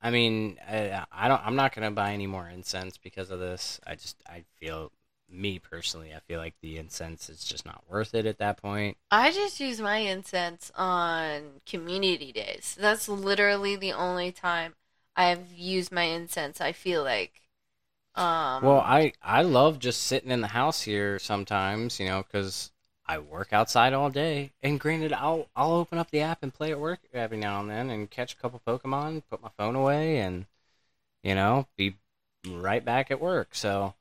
I mean, I, I don't. I'm not gonna buy any more incense because of this. I just I feel me personally, I feel like the incense is just not worth it at that point. I just use my incense on community days. That's literally the only time I've used my incense. I feel like. Um, Well, I I love just sitting in the house here sometimes, you know, because I work outside all day. And granted, I'll I'll open up the app and play at work every now and then and catch a couple Pokemon, put my phone away, and you know, be right back at work. So,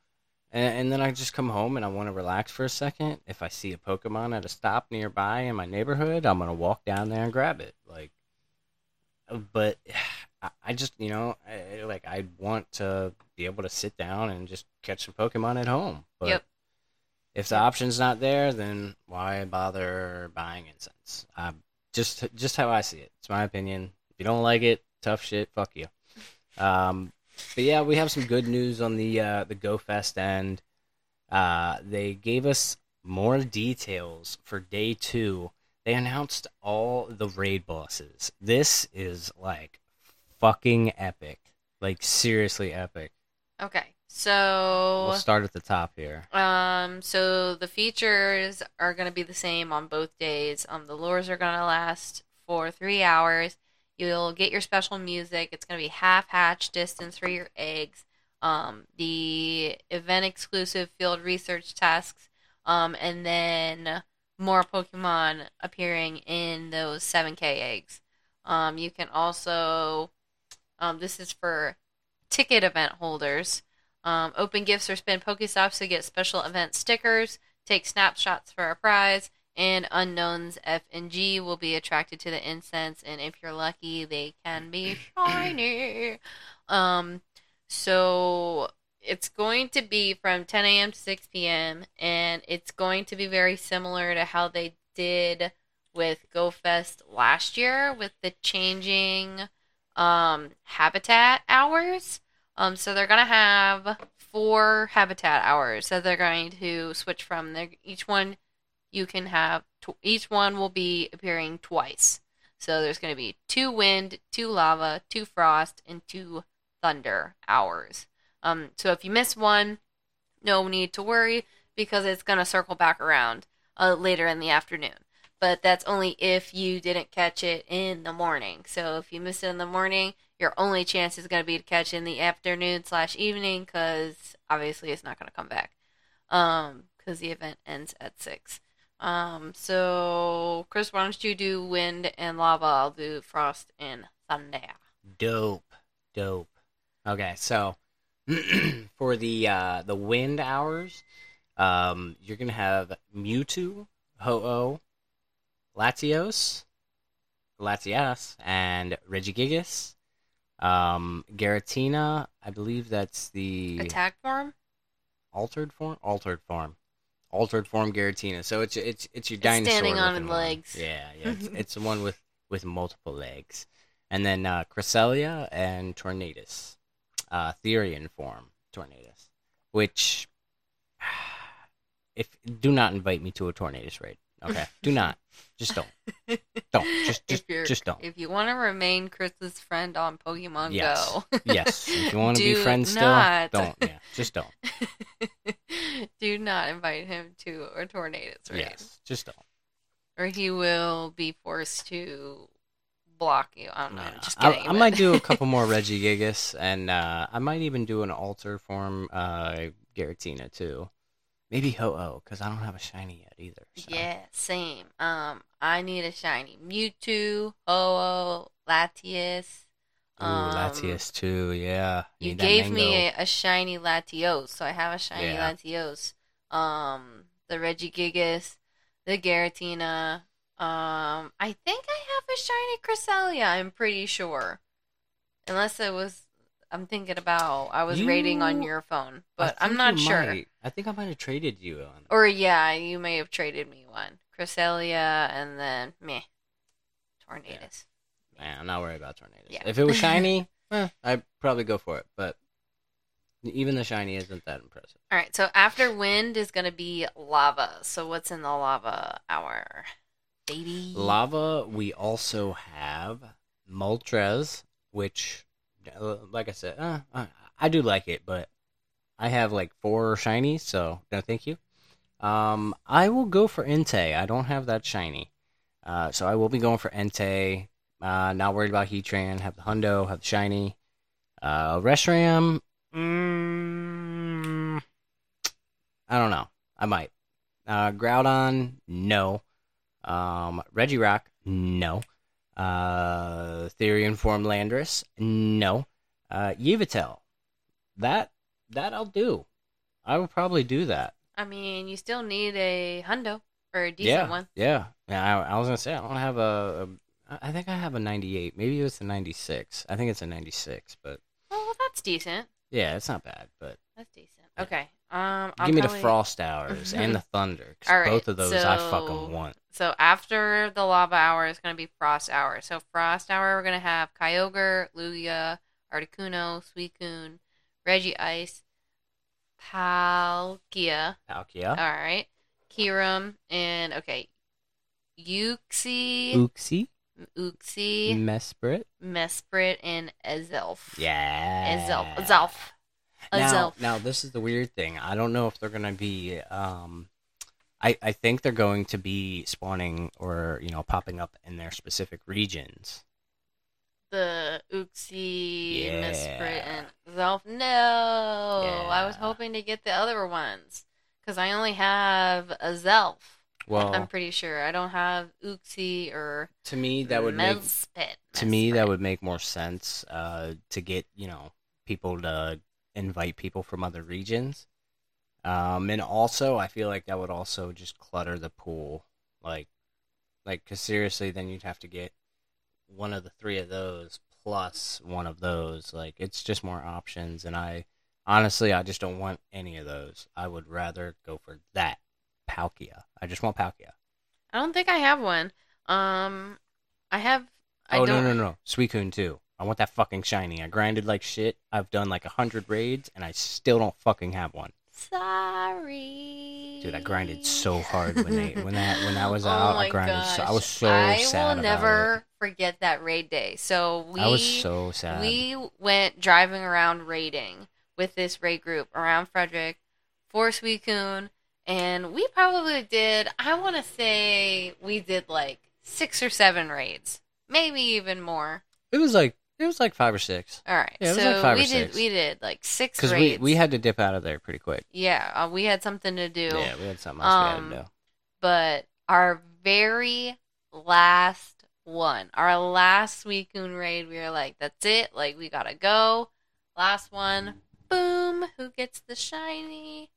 and, and then I just come home and I want to relax for a second. If I see a Pokemon at a stop nearby in my neighborhood, I'm gonna walk down there and grab it. Like, but I- I just you know I, like I want to be able to sit down and just catch some Pokemon at home. But Yep. if the option's not there, then why bother buying incense? Uh, just just how I see it. It's my opinion. If you don't like it, tough shit. Fuck you. Um, but yeah, we have some good news on the uh, the Go Fest end. Uh, they gave us more details for day two. They announced all the raid bosses. This is like fucking epic. Like seriously epic. okay, so We'll start at the top here. Um, so the features are going to be the same on both days. Um, the lures are going to last for three hours. You'll get your special music. It's going to be half hatch distance for your eggs. Um, the event exclusive field research tasks. Um, and then more Pokemon appearing in those 7K eggs. Um, you can also, um, this is for ticket event holders. Um, open gifts or spin Pokestops to get special event stickers. Take snapshots for a prize. And unknowns F and G will be attracted to the incense, and if you're lucky, they can be shiny. Um, so it's going to be from 10 a.m. to 6 p.m., and it's going to be very similar to how they did with GoFest last year with the changing um, habitat hours. Um, so they're gonna have four habitat hours that they're going to switch from. They're, each one you can have. Tw- each one will be appearing twice. So there's going to be two wind, two lava, two frost, and two thunder hours. Um, so if you miss one, no need to worry because it's going to circle back around uh, later in the afternoon. But that's only if you didn't catch it in the morning. So if you miss it in the morning, your only chance is going to be to catch it in the afternoon slash evening because obviously it's not going to come back um because the event ends at six um so chris why don't you do wind and lava i'll do frost and thunder Dope, dope. Okay, so for the uh, the wind hours, um, you're gonna have Mewtwo, Ho-Oh, Latios, Latias, and Regigigas. Um, Giratina, I believe that's the attack form altered form. Altered form. Altered form Giratina. So it's it's it's your It's dinosaur. standing on looking its one. legs. Yeah, yeah. It's, it's the one with with multiple legs. And then uh, Cresselia and Tornadus. Uh, Therian form Tornadus. Which if do not invite me to a Tornadus raid. Okay, do not. Just don't. Don't. Just just just don't. If you want to remain Chris's friend on Pokemon Yes. Go, Yes. If you want to be friends still, don't. Yeah. Just don't. do not invite him to a Tornadus raid, Yes. Just don't. or he will be forced to block you. I don't know. Yeah. Just I, kidding. I but- might do a couple more Regigigas, and uh, I might even do an alter form uh, Giratina too. Maybe Ho-Oh, because I don't have a shiny yet either. so. Yeah, same. Um, I need a shiny Mewtwo, Ho-Oh, Latias. Ooh, Um, Latias too. Yeah. You gave me a, a shiny Latios, so I have a shiny Yeah. Latios. Um, the Regigigas, the Giratina. Um, I think I have a shiny Cresselia. I'm pretty sure, unless it was. I'm thinking about I was rating on your phone, but I'm not sure. might. I think I might have traded you on. Or yeah, you may have traded me one Cresselia, and then meh, Tornadus. Man, I'm not worried about Tornadus. Yeah. If it was shiny, eh, I'd probably go for it. But even the shiny isn't that impressive. All right, so after wind is gonna be lava. So what's in the lava hour, baby? Lava, we also have Moltres, which, like I said, uh, I, I do like it, but I have like four shinies, so no thank you. Um, I will go for Entei. I don't have that shiny. Uh, so I will be going for Entei. Uh, not worried about Heatran. Have the Hundo, have the shiny. Uh, Reshiram, mm, I don't know. I might. Uh, Groudon, no. Um, Regirock, no. Uh, Therian Form Landorus, no. Uh, Yveltal, that that I'll do. I will probably do that. I mean, you still need a hundo or a decent yeah, one. yeah. Yeah, I, I was gonna say I don't have a, a. I think I have a 98. Maybe it's a 96. I think it's a 96, but Oh, well, that's decent. yeah, it's not bad. But That's decent. Okay. Um, I'll give me probably- the Frost Hours and the thunder. All right, both of those I fucking want. So after the lava hour is going to be frost hour. So frost hour, we're going to have Kyogre, Lugia, Articuno, Suicune, Regice, Palkia. Palkia, All right. Kyurem and okay. Uxie, Uxie, Uxie, Mesprit. Mesprit, and Azelf. Yeah. Azelf. Azelf. Now, now this is the weird thing. I don't know if they're gonna be. Um, I I think they're going to be spawning or you know popping up in their specific regions. The Uxie, Yeah. Mesprit, and Zelf. No, I was hoping to get the other ones because I only have a Zelf. Well, I'm pretty sure I don't have Uxie or to me that would make Mesprit. to me that would make more sense. Uh, to get you know people to invite people from other regions. Um, and also I feel like that would also just clutter the pool. Like, like cause seriously, then you'd have to get one of the three of those plus one of those. Like it's just more options, and I honestly I just don't want any of those. I would rather go for that Palkia. I just want Palkia. I don't think I have one. Um, I have. I oh don't, no no no, Suicune too. I want that fucking shiny. I grinded like shit. I've done like a hundred raids, and I still don't fucking have one. Sorry, Dude, I grinded so hard when they when that when that was oh out. I grinded. So, I was so I sad I will never forget that raid day. So we I was so sad. we went driving around raiding with this raid group around Frederick for Suicune, and we probably did. I want to say we did like six or seven raids, maybe even more. It was like it was like five or six. All right, Yeah, it was so like five or we did six. we did like six Because we, we had to dip out of there pretty quick. yeah, uh, we had something to do. Yeah, we had something else we Um, had to do. but our very last one, our last Suicune raid, we were like, that's it. Like, we gotta go. Last one. Boom. Who gets the shiny?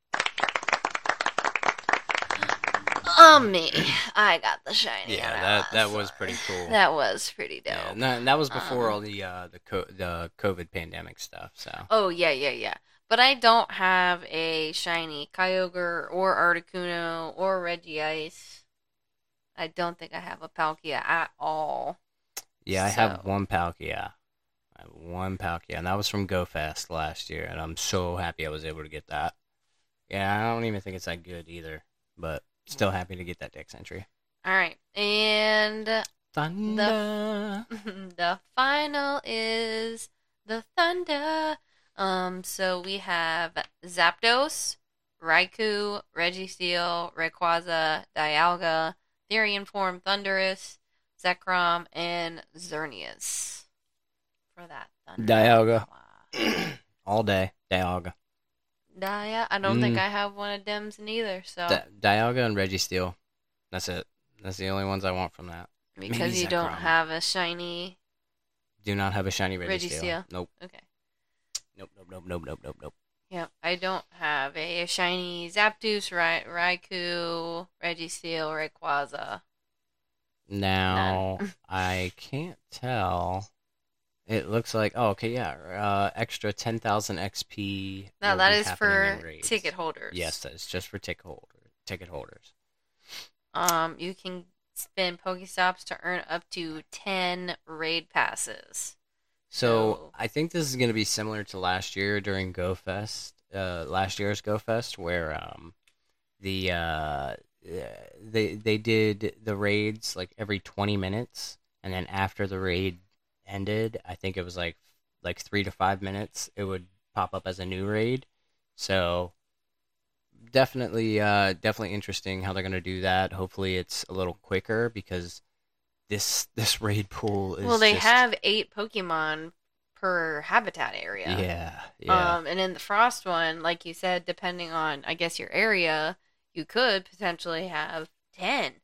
Um, me. I got the shiny. Yeah, that last that was pretty cool. That was pretty dope. yeah, and that, that was before Um, all the uh the co- the COVID pandemic stuff. So Oh yeah, yeah, yeah. But I don't have a shiny Kyogre or Articuno or Regice. I don't think I have a Palkia at all. yeah, I have one Palkia. I have one Palkia, and that was from GoFest last year, and I'm so happy I was able to get that. Yeah, I don't even think it's that good either, but Still happy to get that dex entry. All right, and Thunder. the final is the Thunder. Um, so we have Zapdos, Raikou, Registeel, Rayquaza, Dialga, Therian Form, Thundurus, Zekrom, and Xerneas. For that Thunder. Dialga. All day. Dialga. Dia. I don't think Mm. I have one of Dems neither, so Di- Dialga and Registeel. That's it. That's the only ones I want from that. because maybe you don't have a shiny. Do not have a shiny Registeel. Registeel. Nope. Okay. Nope. Nope. Nope. Nope. Nope. Nope. Nope. Yeah, I don't have a shiny Zapdos, Ra- Raikou, Registeel, Rayquaza. Now I can't tell. It looks like oh okay yeah uh, extra ten thousand XP. No, that is for ticket holders. Yes, that is just for ticket holder ticket holders. Um, you can spend Pokestops to earn up to ten raid passes. So So- I think this is going to be similar to last year during Go Fest, uh, last year's Go Fest, where um, the uh, they they did the raids like every twenty minutes, and then after the raid ended, I think it was like like three to five minutes, it would pop up as a new raid. So definitely, uh, definitely interesting how they're going to do that. Hopefully, it's a little quicker because this this raid pool is well, they just- have eight Pokemon per habitat area. yeah, yeah. Um, and in the Frost one, like you said, depending on I guess your area, you could potentially have ten,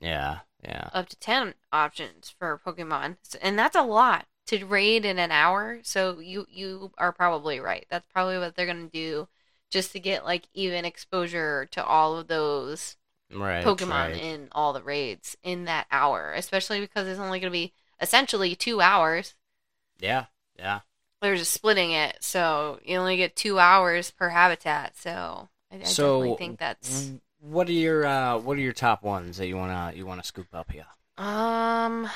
Yeah, yeah. up to ten options for Pokemon, and that's a lot to raid in an hour. So you you are probably right. That's probably what they're gonna do, just to get like even exposure to all of those Right. Pokemon right. in all the raids in that hour, especially because it's only gonna be essentially two hours. Yeah, yeah. they're just splitting it, so you only get two hours per habitat. So I, I so, definitely think that's what are your uh, what are your top ones that you wanna you wanna scoop up here? um.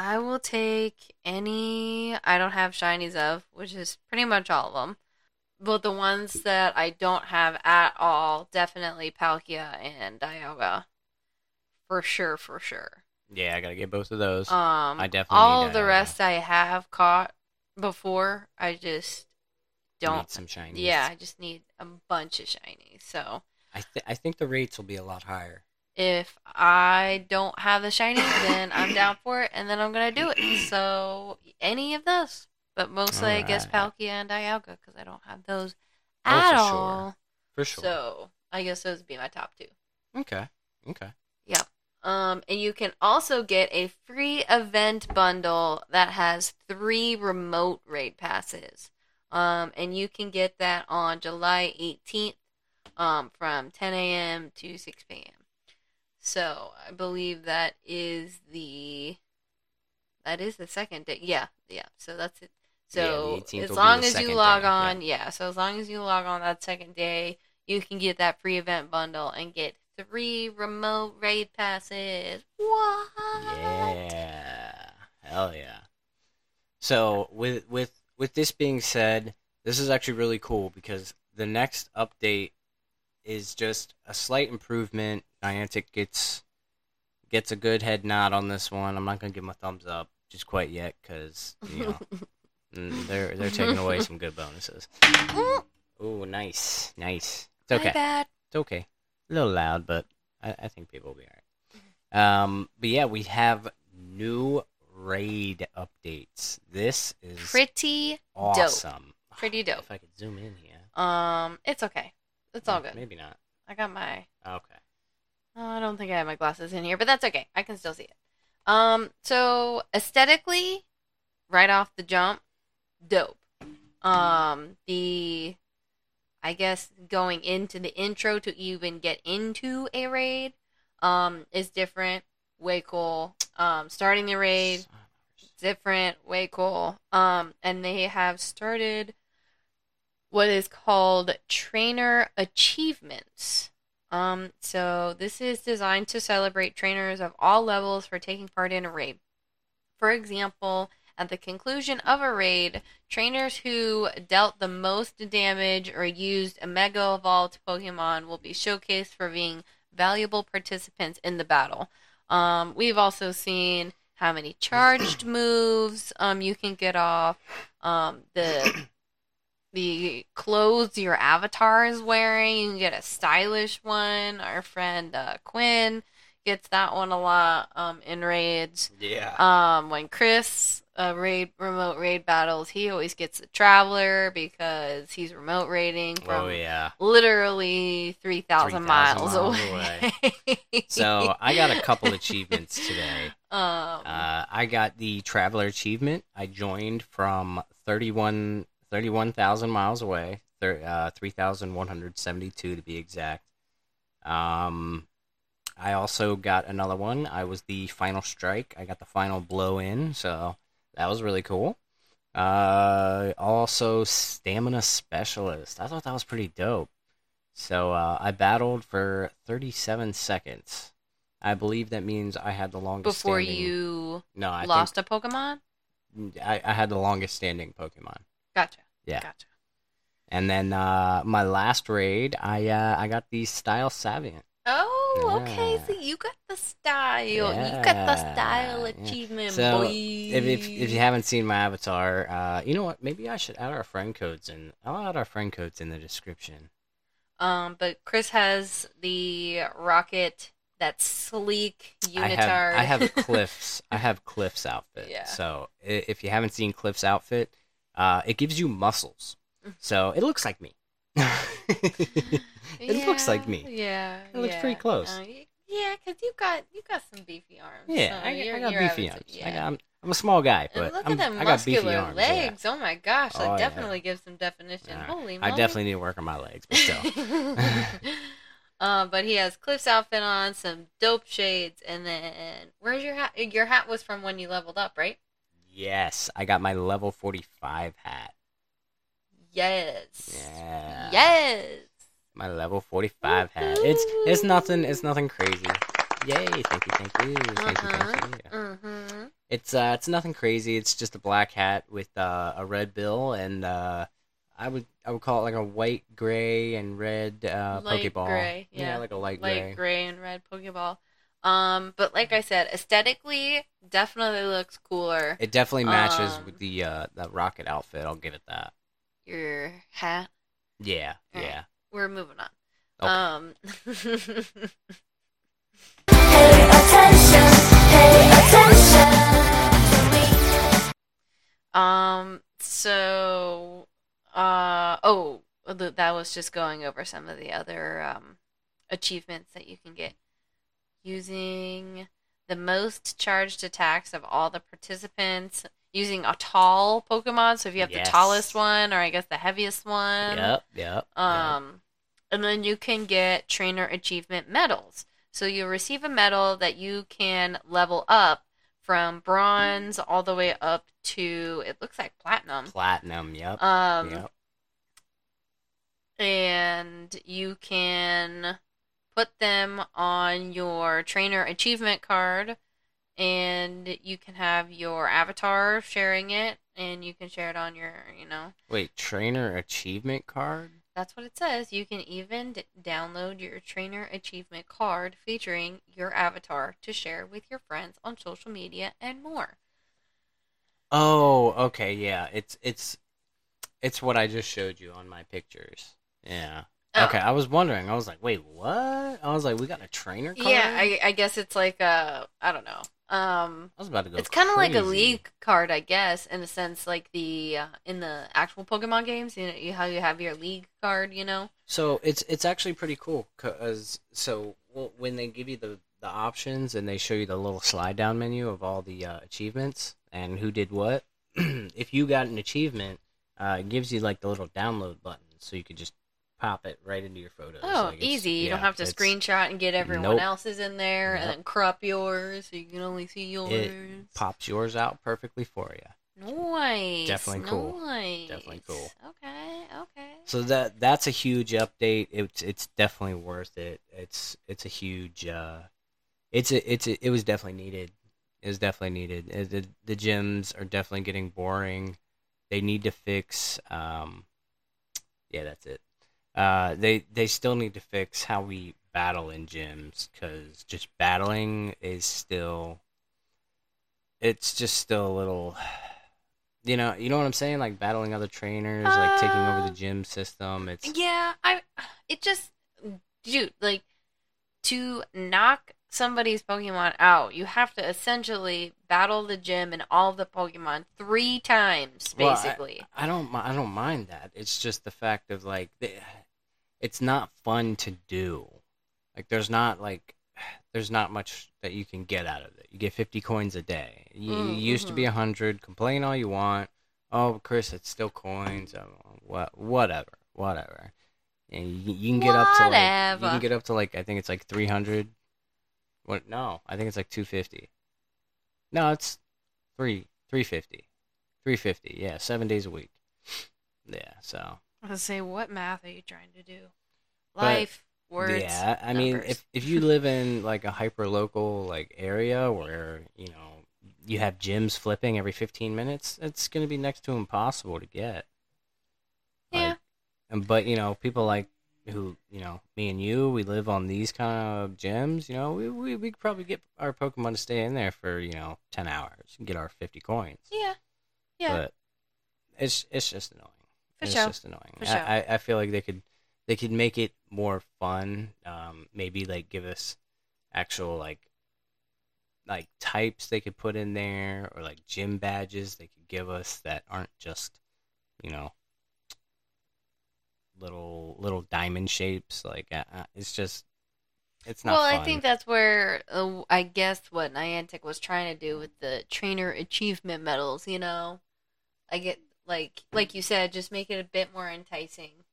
I will take any I don't have shinies of, which is pretty much all of them. But the ones that I don't have at all, definitely Palkia and Dialga, for sure, for sure. Yeah, I gotta get both of those. Um, I definitely all of the rest I have caught before. I just don't Need some shinies. Yeah, I just need a bunch of shinies. So I th- I think the rates will be a lot higher. if I don't have the shiny, then I'm down for it, and then I'm gonna do it. So any of those, but mostly I guess Alright. Palkia and Dialga because I don't have those Oh, at for sure. all. For sure. So I guess those would be my top two. okay. Okay. Yep. Um, and you can also get a free event bundle that has three remote raid passes. Um, and you can get that on July 18th, um, from 10 a.m. to 6 p.m. So I believe that is the that is the second day. Yeah, yeah. So that's it. So 18th will as long as you log day, on, yeah. So as long as you log on that second day, you can get that free event bundle and get three remote raid passes. What? Yeah. Hell yeah. So with with with this being said, this is actually really cool because the next update is just a slight improvement. Niantic gets gets a good head nod on this one. I'm not gonna give them a thumbs up just quite yet because you know mm, they're they're taking away some good bonuses. Oh, nice, nice. It's My okay. bad. It's okay. A little loud, but I, I think people will be alright. Um, but yeah, we have new raid updates. This is Pretty awesome. Pretty dope. If I could zoom in here, Um, it's okay. It's all good. Maybe not. I got my. Okay. Oh, I don't think I have my glasses in here, but that's okay. I can still see it. Um, so aesthetically, right off the jump, dope. Um, the, I guess going into the intro to even get into a raid, um, is different. Way cool. Um, starting the raid, different, way cool. Um, and they have started what is called trainer achievements. Um, so this is designed to celebrate trainers of all levels for taking part in a raid. For example, at the conclusion of a raid, trainers who dealt the most damage or used a Mega Evolved Pokemon will be showcased for being valuable participants in the battle. Um, we've also seen how many charged moves um, you can get off, um, the the clothes your avatar is wearing. You can get a stylish one. Our friend uh, Quinn gets that one a lot um, in raids. Yeah. Um, when Chris uh, raid remote raid battles, he always gets the traveler because he's remote raiding from oh yeah. literally three thousand 3,000 miles, miles away. So I got a couple achievements today. um, Uh, I got the Traveler achievement. I joined from 31 31,000 miles away, thir- uh, 3,172 to be exact. Um, I also got another one. I was the final strike. I got the final blow in, so that was really cool. Uh, also, stamina specialist. I thought that was pretty dope. So uh, I battled for 37 seconds. I believe that means I had the longest before standing- you no, I lost a Pokemon. I, I had the longest standing Pokemon. Gotcha. Yeah. Gotcha. And then uh, my last raid, I uh, I got the Style Savant. Oh, okay. So you got the style. You got the style Yeah, yeah. achievement, So, boy. If, if if you haven't seen my avatar, uh, you know what? Maybe I should add our friend codes in. I'll add our friend codes in the description. Um, but Chris has the rocket that's sleek I have unitard. I have Cliff's I have Cliff's outfit. Yeah. So if you haven't seen Cliff's outfit, uh, it gives you muscles. Mm. So it looks like me. it looks like me. Yeah, It looks yeah. pretty close. Uh, yeah, because you got you got some beefy arms. Yeah, so I, I got beefy arms. Yeah. I got, I'm, I'm a small guy, but and look I'm, at them I got beefy muscular arms. yeah. legs. Oh my gosh, that Oh, yeah. definitely gives some definition. Yeah. Holy I moly. definitely need to work on my legs, but still. uh, but he has Cliff's outfit on, some dope shades, and then where's your hat? Your hat was from when you leveled up, right? Yes, I got my level 45 hat. Yes. Yeah. Yes. My level 45 hat. It's it's nothing. It's nothing crazy. Yay! Thank you, thank you, thank you, Uh-huh. thank you. Mm-hmm. It's uh, it's nothing crazy. It's just a black hat with uh, a red bill, and uh, I would I would call it like a white, gray, and red uh, Light Pokeball. gray, yeah. like a light, Light gray. gray and red Pokeball. Um, but like I said, aesthetically, definitely looks cooler. It definitely matches Um, with the uh, the rocket outfit. I'll give it that. Your hat. Yeah, Alright. yeah. We're moving on. Okay. Um, Pay attention, pay attention um. So, uh. Oh, th- that was just going over some of the other um achievements that you can get using the most charged attacks of all the participants using a tall Pokemon. So if you have Yes. the tallest one, or I guess the heaviest one, Yep, yep. yep. Um, and then you can get trainer achievement medals. So you'll receive a medal that you can level up from bronze all the way up to it looks like platinum. Platinum. Yep. Um, yep. and you can put them on your trainer achievement card and you can have your avatar sharing it and you can share it on your you know Wait, trainer achievement card? That's what it says. You can even d- download your trainer achievement card featuring your avatar to share with your friends on social media and more. Oh, okay, yeah. It's it's it's what I just showed you on my pictures. Yeah. Oh. Okay, I was wondering. I was like, wait, what? I was like, we got a trainer card? Yeah, I, I guess it's like a I don't know. Um, I was about to go. it's kind of like a league card, I guess, in a sense, like the uh, in the actual Pokemon games. You know, you, how you have your league card. You know. So it's it's actually pretty cool because so well, when they give you the the options and they show you the little slide down menu of all the uh, achievements and who did what, if you got an achievement, uh, it gives you like the little download button, so you could just pop it right into your photos. Oh, Like, easy. You don't have to screenshot and get everyone Nope. else's in there and then crop yours so you can only see yours. It pops yours out perfectly for you. Nice. Definitely cool. Nice. Definitely cool. Okay. Okay. So that that's a huge update. It's it's definitely worth it. It's it's a huge. Uh, it's a it's a, it was definitely needed. It was definitely needed. Uh, The the gyms are definitely getting boring. They need to fix. Um, yeah, that's it. Uh, they they still need to fix how we battle in gyms because just battling is still it's just still a little you know you know what i'm saying like battling other trainers like taking over Uh, the gym system it's Yeah, I. It just, dude, like to knock somebody's Pokemon out, you have to essentially battle the gym and all the Pokemon three times, Well, I- basically. I don't. I don't mind that. It's just the fact of like, the, it's not fun to do. Like, there's not like, there's not much that you can get out of it. You get 50 coins a day. You, Mm, it used to be mhm. 100. Complain all you want. Oh, Chris, it's still coins. Oh, what? Whatever. Whatever. And you, you can get up to like, you can get up to like, I think it's like 300. What? No, I think it's like 250. No, it's three 350. 350. Yeah, seven days a week. Yeah, so I was say, what math are you trying to do? But- Life, words. yeah. I mean, if if you live in like a hyper local like area where you know you have gyms flipping every 15 minutes, it's gonna be next to impossible to get. Yeah. Like, and but you know, people like who you know, me and you, we live on these kind of gyms. You know, we we we could probably get our Pokemon to stay in there for you know 10 hours and get our 50 coins. yeah, yeah, But it's it's just annoying. For it's sure. just annoying. For I, sure. I, I feel like they could they could make it more fun. Um, maybe like give us actual like like types they could put in there or like gym badges they could give us that aren't just you know little little diamond shapes like uh, uh, it's just it's not well, fun. I think that's where uh, I guess what Niantic was trying to do with the trainer achievement medals. You know, I get like like you said, just make it a bit more enticing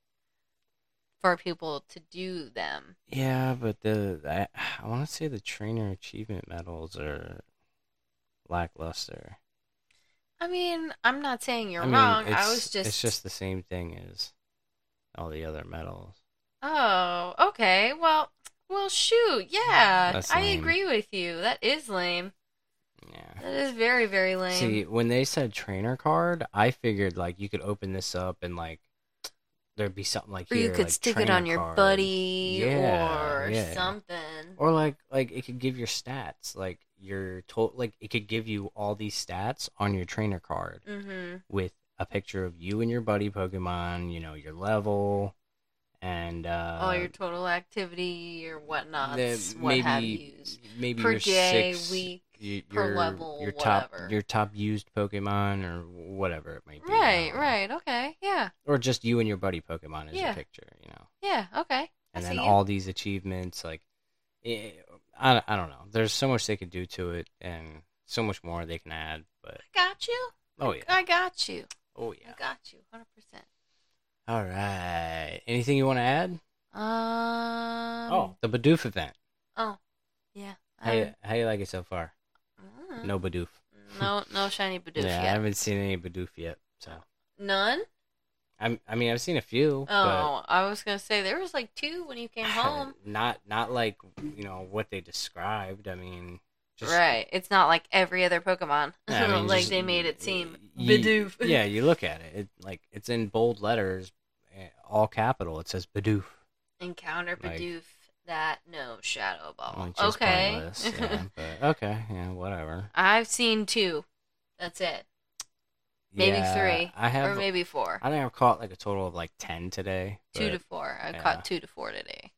for people to do them. Yeah, but the I, I want to say the trainer achievement medals are lackluster. I mean, I'm not saying you're I mean, wrong. I was just, it's just the same thing as all the other medals. oh, okay. Well, well, shoot, yeah, That's I lame. agree with you. That is lame. Yeah. That is very, very lame. See, when they said trainer card, I figured like you could open this up and like there'd be something like or you could like, stick it on your card. buddy Yeah, or yeah. something. Or like like it could give your stats, like your total, like it could give you all these stats on your trainer card. Mm-hmm. with a picture of you and your buddy Pokemon, you know, your level, and uh, All your total activity or whatnot. What have maybe you used? maybe per your day, six, week, y- per your, level, your top whatever. your top used Pokemon or whatever it might be. Right, right. Okay. Yeah. Or just you and your buddy Pokemon as Yeah. a picture, you know, Yeah. Okay. I and then see you. all these achievements, like, eh, I, I don't know. There's so much they could do to it, and so much more they can add. But I got you. oh yeah, I got you. oh yeah. I got you. Hundred percent. All right. Anything you want to add? Um. oh, the Bidoof event. Oh. Yeah. How you, how you like it so far? No Bidoof. No. No shiny Bidoof yeah, I yet. haven't seen any Bidoof yet. So None. I'm, I mean, I've seen a few, Oh, I was gonna say there was like two when you but came home. not not like you know what they described. I mean, just, right. It's not like every other Pokemon. Yeah, I mean, like just- they made it seem you- Bidoof. yeah, you look at it, it like it's in bold letters, eh, all capital. It says Bidoof. Encounter Like- Bidoof that no Shadow Ball. Just okay. yeah, but okay, yeah, whatever. I've seen two. That's it. Maybe Yeah, three. I have. or maybe four. I think I've caught like a total of like ten today. two to four. I yeah. caught two to four today.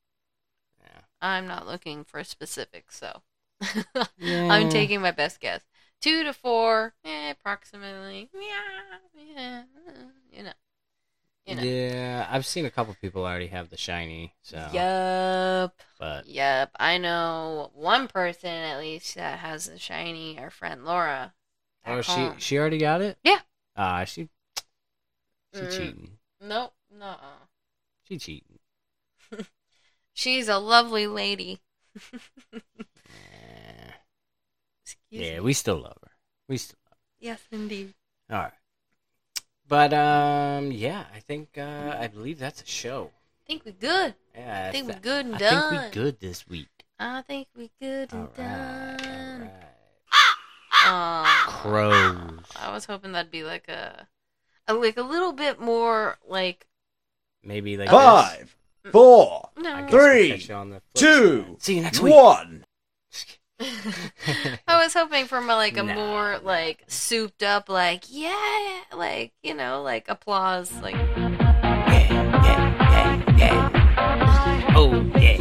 yeah. I'm not looking for specifics, so Yeah. I'm taking my best guess. Two to four, eh, approximately. Yeah, yeah, you know, you know. Yeah, I've seen a couple people already have the shiny. So, Yup, but yup. I know one person at least that has a shiny. Our friend Laura. oh, back she she already got it. Yeah. Ah, she she Mm. cheating. Nope, no. She cheating. She's a lovely lady. Yeah, we still love her. We still Yes, indeed. all right. But um, yeah, I think uh, I believe that's a show. I think we're good. Yeah, I think we th- good and I done. think we good this week. I think we good All and right, done. all right. Aw. Crows. I was hoping that'd be like a, a like a little bit more like Maybe like Five, four, No. Three, we'll catch you on the two, side. See you next week. one. I was hoping for my, like a Nah. more like souped up, like yeah, like you know, like applause, like Yeah, yeah, yeah, yeah. Oh yeah.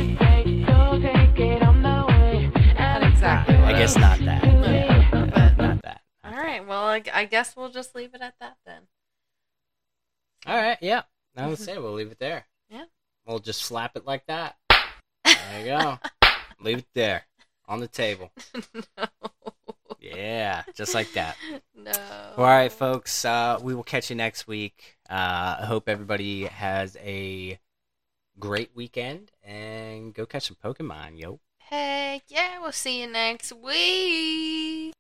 not exactly. I guess not that. Yeah, But- not that. All right, well, I, I guess we'll just leave it at that then. All right. Yeah. I would say we'll leave it there. Yeah. We'll just slap it like that. There you go. leave it there on the table. no. Yeah, just like that. No. All right, folks. Uh, we will catch you next week. Uh, I hope everybody has a great weekend and go catch some Pokemon, yo. Heck yeah, we'll see you next week.